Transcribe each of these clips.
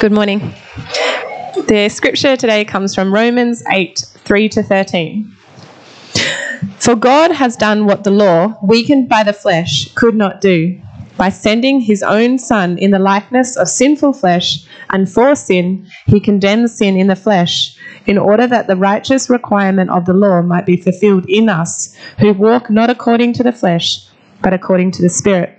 Good morning. The scripture today comes from Romans 8 3 to 13. For God has done what the law, weakened by the flesh, could not do, by sending his own Son in the likeness of sinful flesh, and for sin, he condemned sin in the flesh, in order that the righteous requirement of the law might be fulfilled in us, who walk not according to the flesh, but according to the Spirit.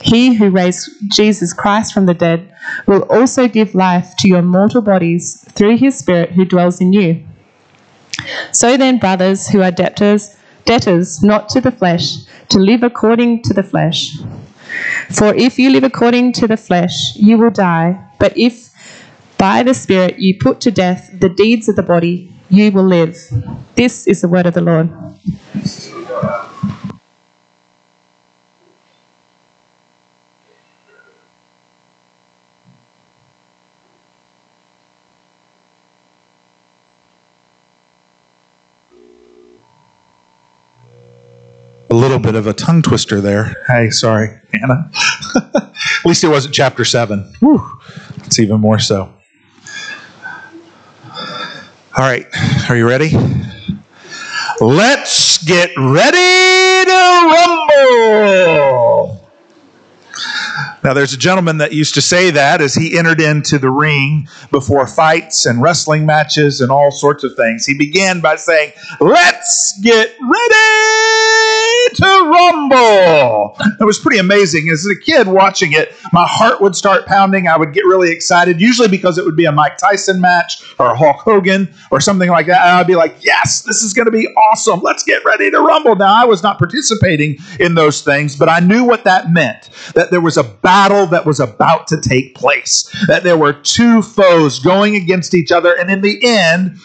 He who raised Jesus Christ from the dead will also give life to your mortal bodies through His Spirit who dwells in you. So then, brothers who are debtors, debtors not to the flesh, to live according to the flesh. For if you live according to the flesh, you will die. But if by the Spirit you put to death the deeds of the body, you will live. This is the word of the Lord. A little bit of a tongue twister there. Hey, sorry, Hannah. At least it wasn't chapter 7. Whew. It's even more so. All right, are you ready? Let's get ready to rumble. Now, there's a gentleman that used to say that as he entered into the ring before fights and wrestling matches and all sorts of things. He began by saying, Let's get ready rumble. It was pretty amazing. As a kid watching it, my heart would start pounding. I would get really excited, usually because it would be a Mike Tyson match or a Hulk Hogan or something like that. And I'd be like, Yes, this is going to be awesome. Let's get ready to rumble. Now, I was not participating in those things, but I knew what that meant that there was a battle that was about to take place, that there were two foes going against each other, and in the end,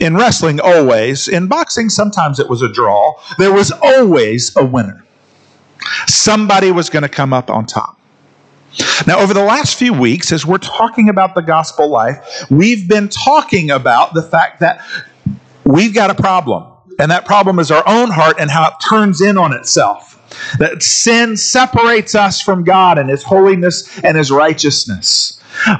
in wrestling, always, in boxing, sometimes it was a draw, there was always a winner. Somebody was going to come up on top. Now, over the last few weeks, as we're talking about the gospel life, we've been talking about the fact that we've got a problem. And that problem is our own heart and how it turns in on itself. That sin separates us from God and His holiness and His righteousness.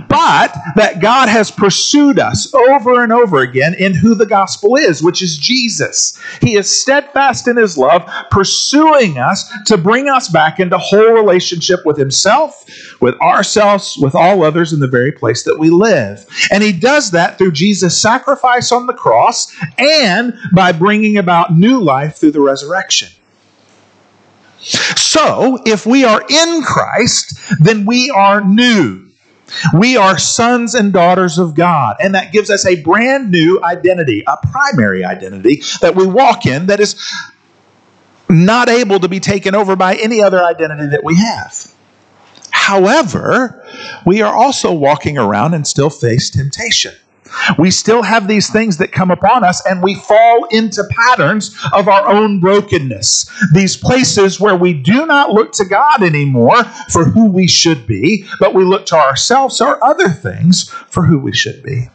But that God has pursued us over and over again in who the gospel is, which is Jesus. He is steadfast in His love, pursuing us to bring us back into whole relationship with Himself, with ourselves, with all others in the very place that we live. And He does that through Jesus' sacrifice on the cross and by bringing about new life through the resurrection. So, if we are in Christ, then we are new. We are sons and daughters of God, and that gives us a brand new identity, a primary identity that we walk in that is not able to be taken over by any other identity that we have. However, we are also walking around and still face temptation. We still have these things that come upon us, and we fall into patterns of our own brokenness. These places where we do not look to God anymore for who we should be, but we look to ourselves or other things for who we should be.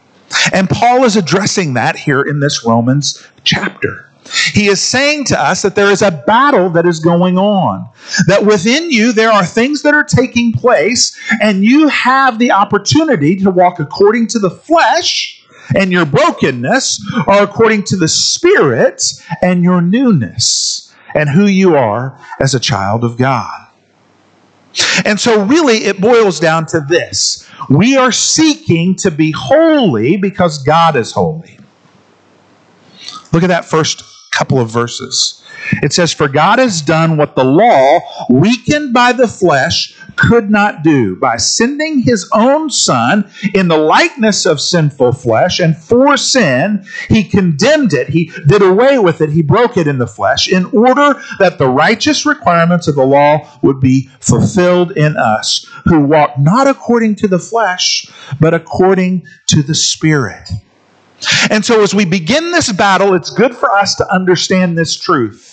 And Paul is addressing that here in this Romans chapter. He is saying to us that there is a battle that is going on. That within you there are things that are taking place, and you have the opportunity to walk according to the flesh and your brokenness, or according to the spirit and your newness, and who you are as a child of God. And so, really, it boils down to this we are seeking to be holy because God is holy. Look at that first couple of verses. It says, For God has done what the law, weakened by the flesh, could not do by sending his own Son in the likeness of sinful flesh, and for sin, he condemned it, he did away with it, he broke it in the flesh, in order that the righteous requirements of the law would be fulfilled in us, who walk not according to the flesh, but according to the Spirit. And so, as we begin this battle, it's good for us to understand this truth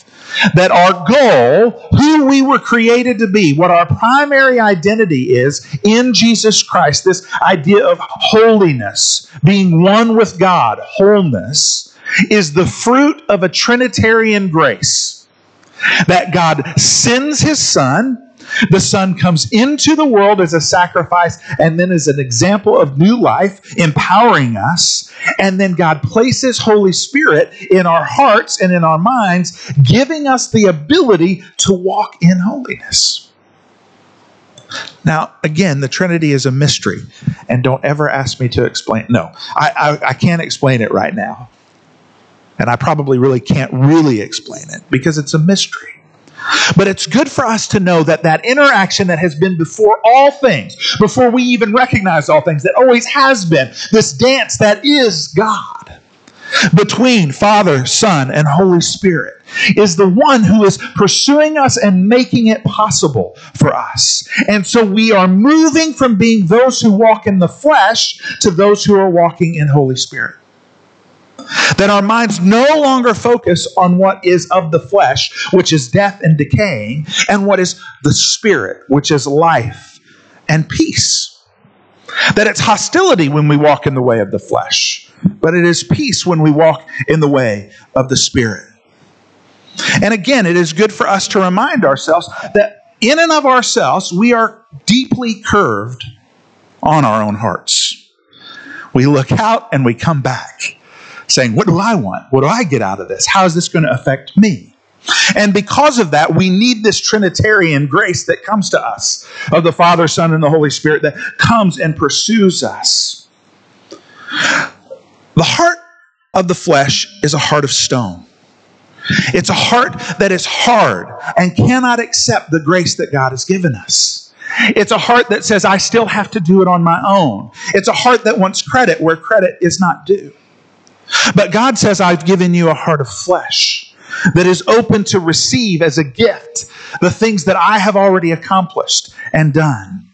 that our goal, who we were created to be, what our primary identity is in Jesus Christ, this idea of holiness, being one with God, wholeness, is the fruit of a Trinitarian grace. That God sends His Son the Son comes into the world as a sacrifice and then as an example of new life, empowering us. And then God places Holy Spirit in our hearts and in our minds, giving us the ability to walk in holiness. Now, again, the Trinity is a mystery, and don't ever ask me to explain. No, I, I, I can't explain it right now. And I probably really can't really explain it because it's a mystery. But it's good for us to know that that interaction that has been before all things, before we even recognize all things, that always has been, this dance that is God between Father, Son, and Holy Spirit is the one who is pursuing us and making it possible for us. And so we are moving from being those who walk in the flesh to those who are walking in Holy Spirit. That our minds no longer focus on what is of the flesh, which is death and decaying, and what is the spirit, which is life and peace. That it's hostility when we walk in the way of the flesh, but it is peace when we walk in the way of the spirit. And again, it is good for us to remind ourselves that in and of ourselves, we are deeply curved on our own hearts. We look out and we come back saying, What do I want? What do I get out of this? How is this going to affect me? And because of that, we need this Trinitarian grace that comes to us of the Father, Son, and the Holy Spirit that comes and pursues us. The heart of the flesh is a heart of stone. It's a heart that is hard and cannot accept the grace that God has given us. It's a heart that says, I still have to do it on my own. It's a heart that wants credit where credit is not due. But God says, I've given you a heart of flesh that is open to receive as a gift the things that I have already accomplished and done.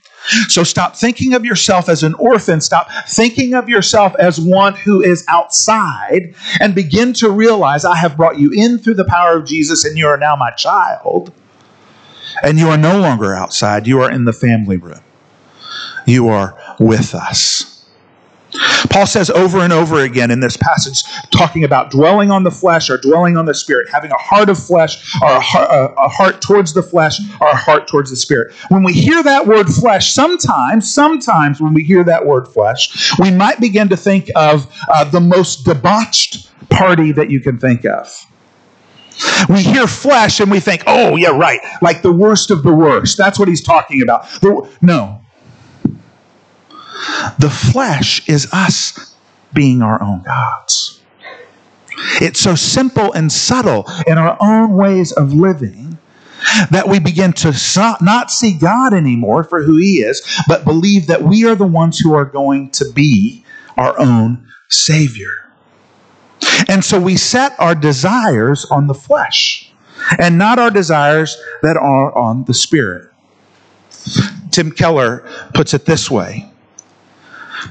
So stop thinking of yourself as an orphan. Stop thinking of yourself as one who is outside and begin to realize I have brought you in through the power of Jesus and you are now my child. And you are no longer outside. You are in the family room. You are with us. Paul says over and over again in this passage, talking about dwelling on the flesh or dwelling on the spirit, having a heart of flesh or a heart, a heart towards the flesh or a heart towards the spirit. When we hear that word flesh, sometimes, sometimes when we hear that word flesh, we might begin to think of uh, the most debauched party that you can think of. We hear flesh and we think, oh, yeah, right, like the worst of the worst. That's what he's talking about. The, no, the flesh is us being our own gods. It's so simple and subtle in our own ways of living that we begin to not see God anymore for who He is, but believe that we are the ones who are going to be our own Savior. And so we set our desires on the flesh and not our desires that are on the Spirit. Tim Keller puts it this way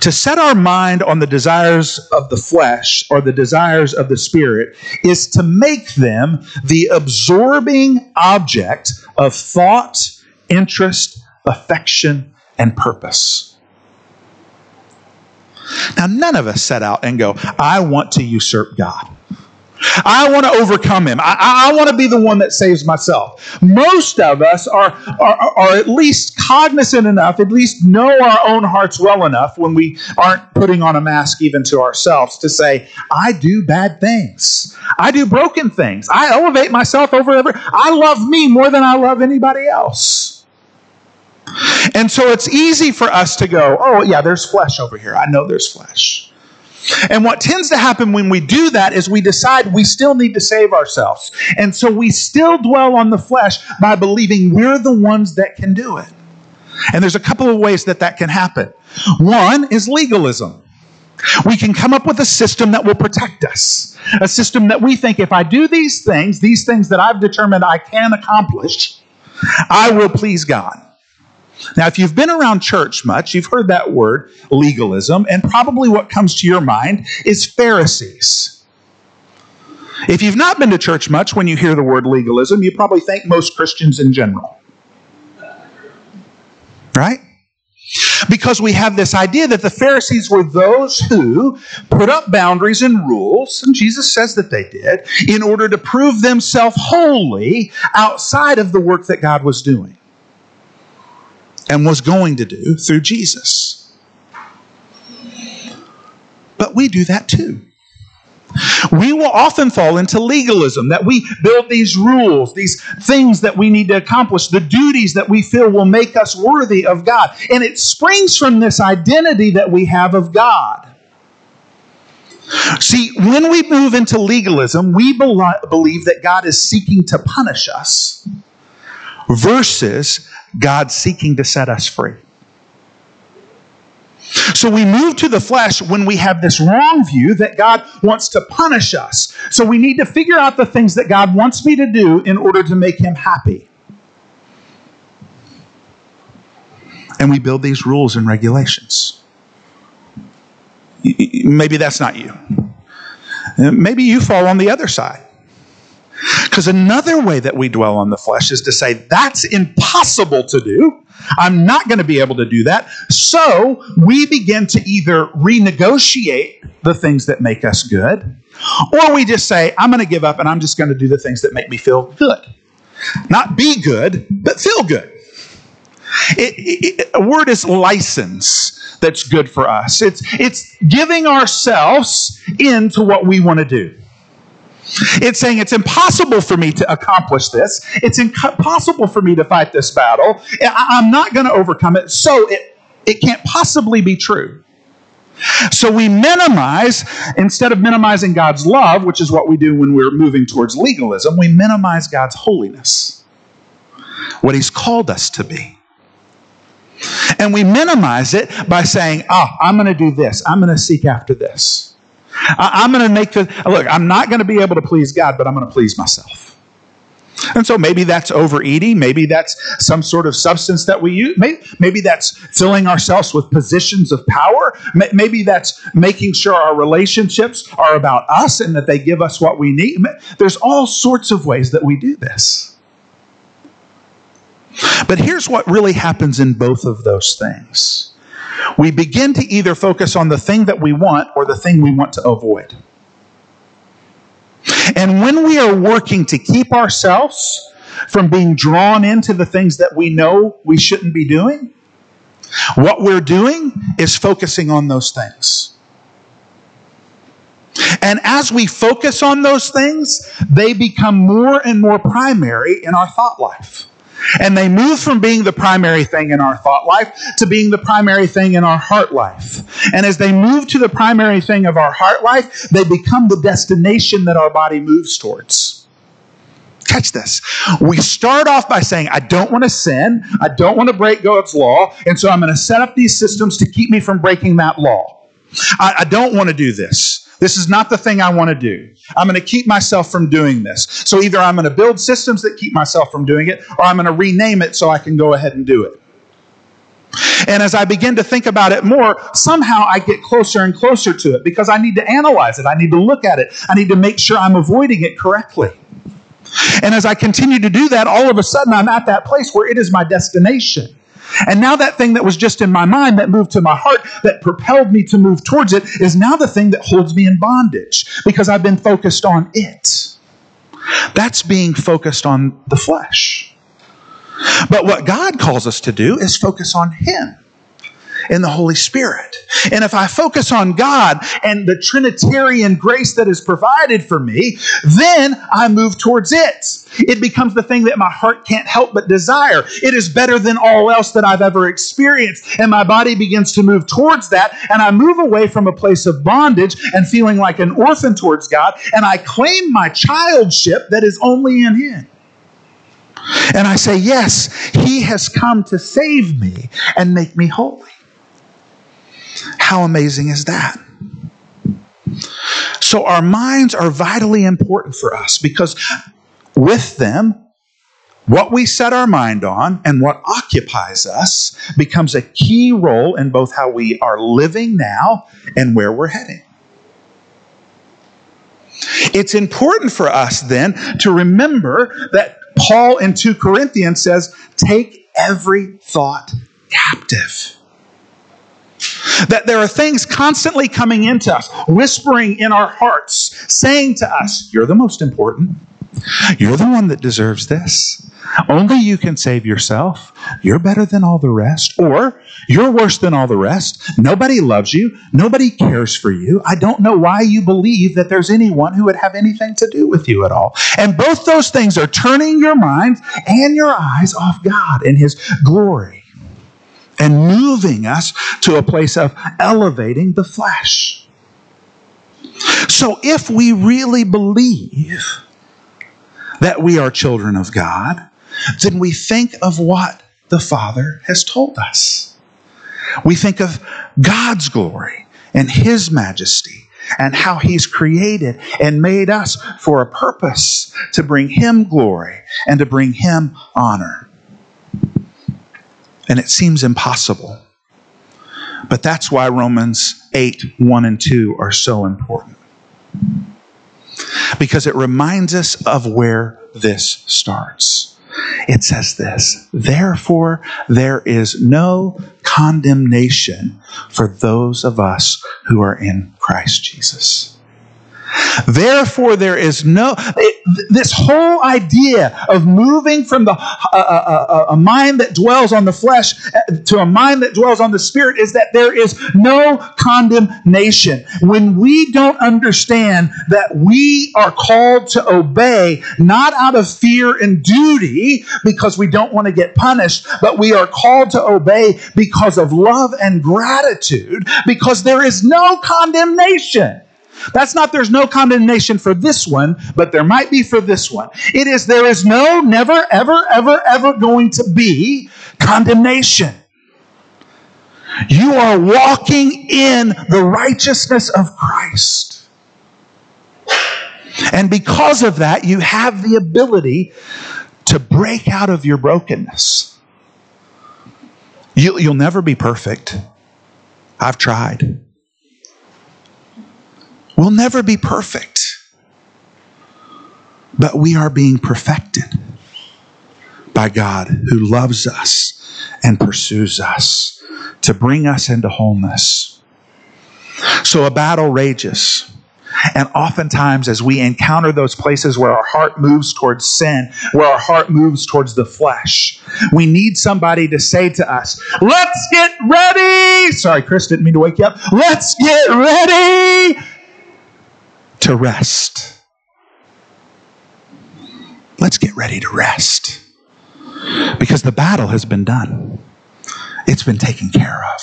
to set our mind on the desires of the flesh or the desires of the spirit is to make them the absorbing object of thought, interest, affection, and purpose. Now, none of us set out and go, I want to usurp God. I want to overcome him. I, I want to be the one that saves myself. Most of us are, are, are at least cognizant enough, at least know our own hearts well enough when we aren't putting on a mask even to ourselves to say, I do bad things. I do broken things. I elevate myself over every. I love me more than I love anybody else. And so it's easy for us to go, oh, yeah, there's flesh over here. I know there's flesh. And what tends to happen when we do that is we decide we still need to save ourselves. And so we still dwell on the flesh by believing we're the ones that can do it. And there's a couple of ways that that can happen. One is legalism. We can come up with a system that will protect us, a system that we think if I do these things, these things that I've determined I can accomplish, I will please God. Now, if you've been around church much, you've heard that word, legalism, and probably what comes to your mind is Pharisees. If you've not been to church much, when you hear the word legalism, you probably think most Christians in general. Right? Because we have this idea that the Pharisees were those who put up boundaries and rules, and Jesus says that they did, in order to prove themselves holy outside of the work that God was doing and was going to do through Jesus. But we do that too. We will often fall into legalism, that we build these rules, these things that we need to accomplish, the duties that we feel will make us worthy of God. And it springs from this identity that we have of God. See, when we move into legalism, we believe that God is seeking to punish us versus God seeking to set us free. So we move to the flesh when we have this wrong view that God wants to punish us. So we need to figure out the things that God wants me to do in order to make him happy. And we build these rules and regulations. Maybe that's not you. Maybe you fall on the other side. Because another way that we dwell on the flesh is to say, that's impossible to do. I'm not going to be able to do that. So we begin to either renegotiate the things that make us good, or we just say, I'm going to give up and I'm just going to do the things that make me feel good. Not be good, but feel good. It, it, a word is license that's good for us. It's, it's giving ourselves into what we want to do. It's saying it's impossible for me to accomplish this. It's impossible for me to fight this battle. I'm not going to overcome it, so it, it can't possibly be true. So we minimize, instead of minimizing God's love, which is what we do when we're moving towards legalism, we minimize God's holiness, what He's called us to be. And we minimize it by saying, oh, I'm going to do this, I'm going to seek after this. I, am going to make the look, I'm not going to be able to please God, but I'm going to please myself. And so maybe that's overeating. Maybe that's some sort of substance that we use. Maybe, maybe that's filling ourselves with positions of power. Maybe that's making sure our relationships are about us and that they give us what we need. There's all sorts of ways that we do this. But here's what really happens in both of those things we begin to either focus on the thing that we want or the thing we want to avoid. And when we are working to keep ourselves from being drawn into the things that we know we shouldn't be doing, what we're doing is focusing on those things. And as we focus on those things, they become more and more primary in our thought life. And they move from being the primary thing in our thought life to being the primary thing in our heart life. And as they move to the primary thing of our heart life, they become the destination that our body moves towards. Catch this. We start off by saying, I don't want to sin. I don't want to break God's law. And so I'm going to set up these systems to keep me from breaking that law. I, I don't want to do this. This is not the thing I want to do. I'm going to keep myself from doing this. So either I'm going to build systems that keep myself from doing it, or I'm going to rename it so I can go ahead and do it. And as I begin to think about it more, somehow I get closer and closer to it because I need to analyze it. I need to look at it. I need to make sure I'm avoiding it correctly. And as I continue to do that, all of a sudden I'm at that place where it is my destination. And now that thing that was just in my mind that moved to my heart, that propelled me to move towards it, is now the thing that holds me in bondage because I've been focused on it. That's being focused on the flesh. But what God calls us to do is focus on Him in the Holy Spirit. And if I focus on God and the Trinitarian grace that is provided for me, then I move towards it. It becomes the thing that my heart can't help but desire. It is better than all else that I've ever experienced. And my body begins to move towards that. And I move away from a place of bondage and feeling like an orphan towards God. And I claim my childship that is only in Him. And I say, Yes, He has come to save me and make me holy. How amazing is that? So, our minds are vitally important for us because with them, what we set our mind on and what occupies us becomes a key role in both how we are living now and where we're heading. It's important for us then to remember that Paul in 2 Corinthians says, Take every thought captive. That there are things constantly coming into us, whispering in our hearts, saying to us, You're the most important. You're the one that deserves this. Only you can save yourself. You're better than all the rest. Or you're worse than all the rest. Nobody loves you. Nobody cares for you. I don't know why you believe that there's anyone who would have anything to do with you at all. And both those things are turning your mind and your eyes off God and His glory and moving us to a place of elevating the flesh. So if we really believe that we are children of God, then we think of what the Father has told us. We think of God's glory and His majesty and how He's created and made us for a purpose to bring Him glory and to bring Him honor. And it seems impossible. But that's why Romans 8 1 and 2 are so important because it reminds us of where this starts. It says this Therefore, there is no condemnation for those of us who are in Christ Jesus. Therefore, there is no, this whole idea of moving from the, uh, uh, uh, a mind that dwells on the flesh to a mind that dwells on the spirit is that there is no condemnation. When we don't understand that we are called to obey, not out of fear and duty because we don't want to get punished, but we are called to obey because of love and gratitude, because there is no condemnation. That's not there's no condemnation for this one, but there might be for this one. It is there is no, never, ever, ever, ever going to be condemnation. You are walking in the righteousness of Christ. And because of that, you have the ability to break out of your brokenness. You, will never be perfect. I've tried. We'll never be perfect, but we are being perfected by God who loves us and pursues us to bring us into wholeness. So a battle rages. And oftentimes, as we encounter those places where our heart moves towards sin, where our heart moves towards the flesh, we need somebody to say to us, Let's get ready. Sorry, Chris, didn't mean to wake you up. Let's get ready to rest. Let's get ready to rest because the battle has been done, it's been taken care of.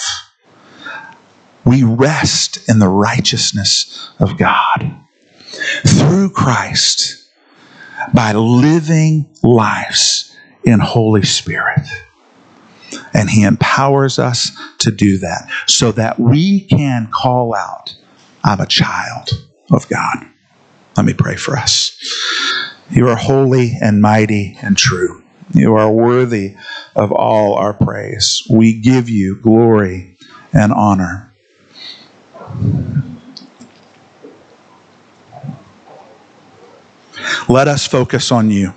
We rest in the righteousness of God through Christ by living lives in Holy Spirit. And He empowers us to do that so that we can call out, I'm a child of God. Let me pray for us. You are holy and mighty and true. You are worthy of all our praise. We give you glory and honor. Let us focus on you.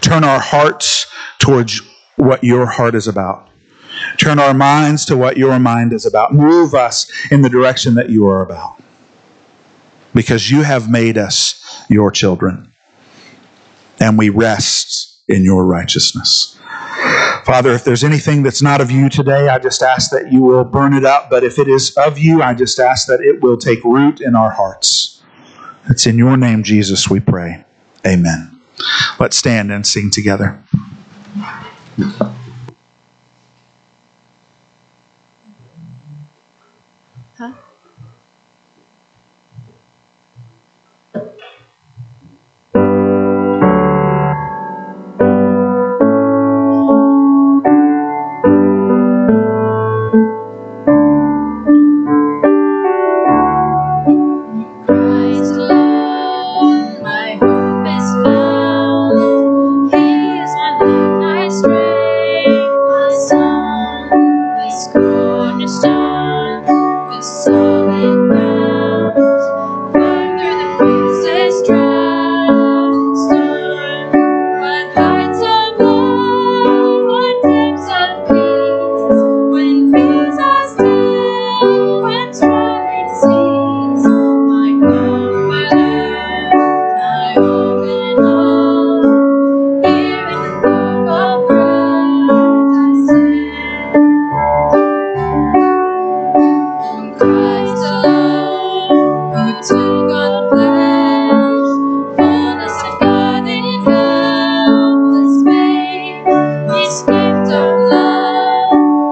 Turn our hearts towards what your heart is about. Turn our minds to what your mind is about. Move us in the direction that you are about because you have made us your children, and we rest in your righteousness. Father, if there's anything that's not of you today, I just ask that you will burn it up. But if it is of you, I just ask that it will take root in our hearts. It's in your name, Jesus, we pray. Amen. Let's stand and sing together. Christ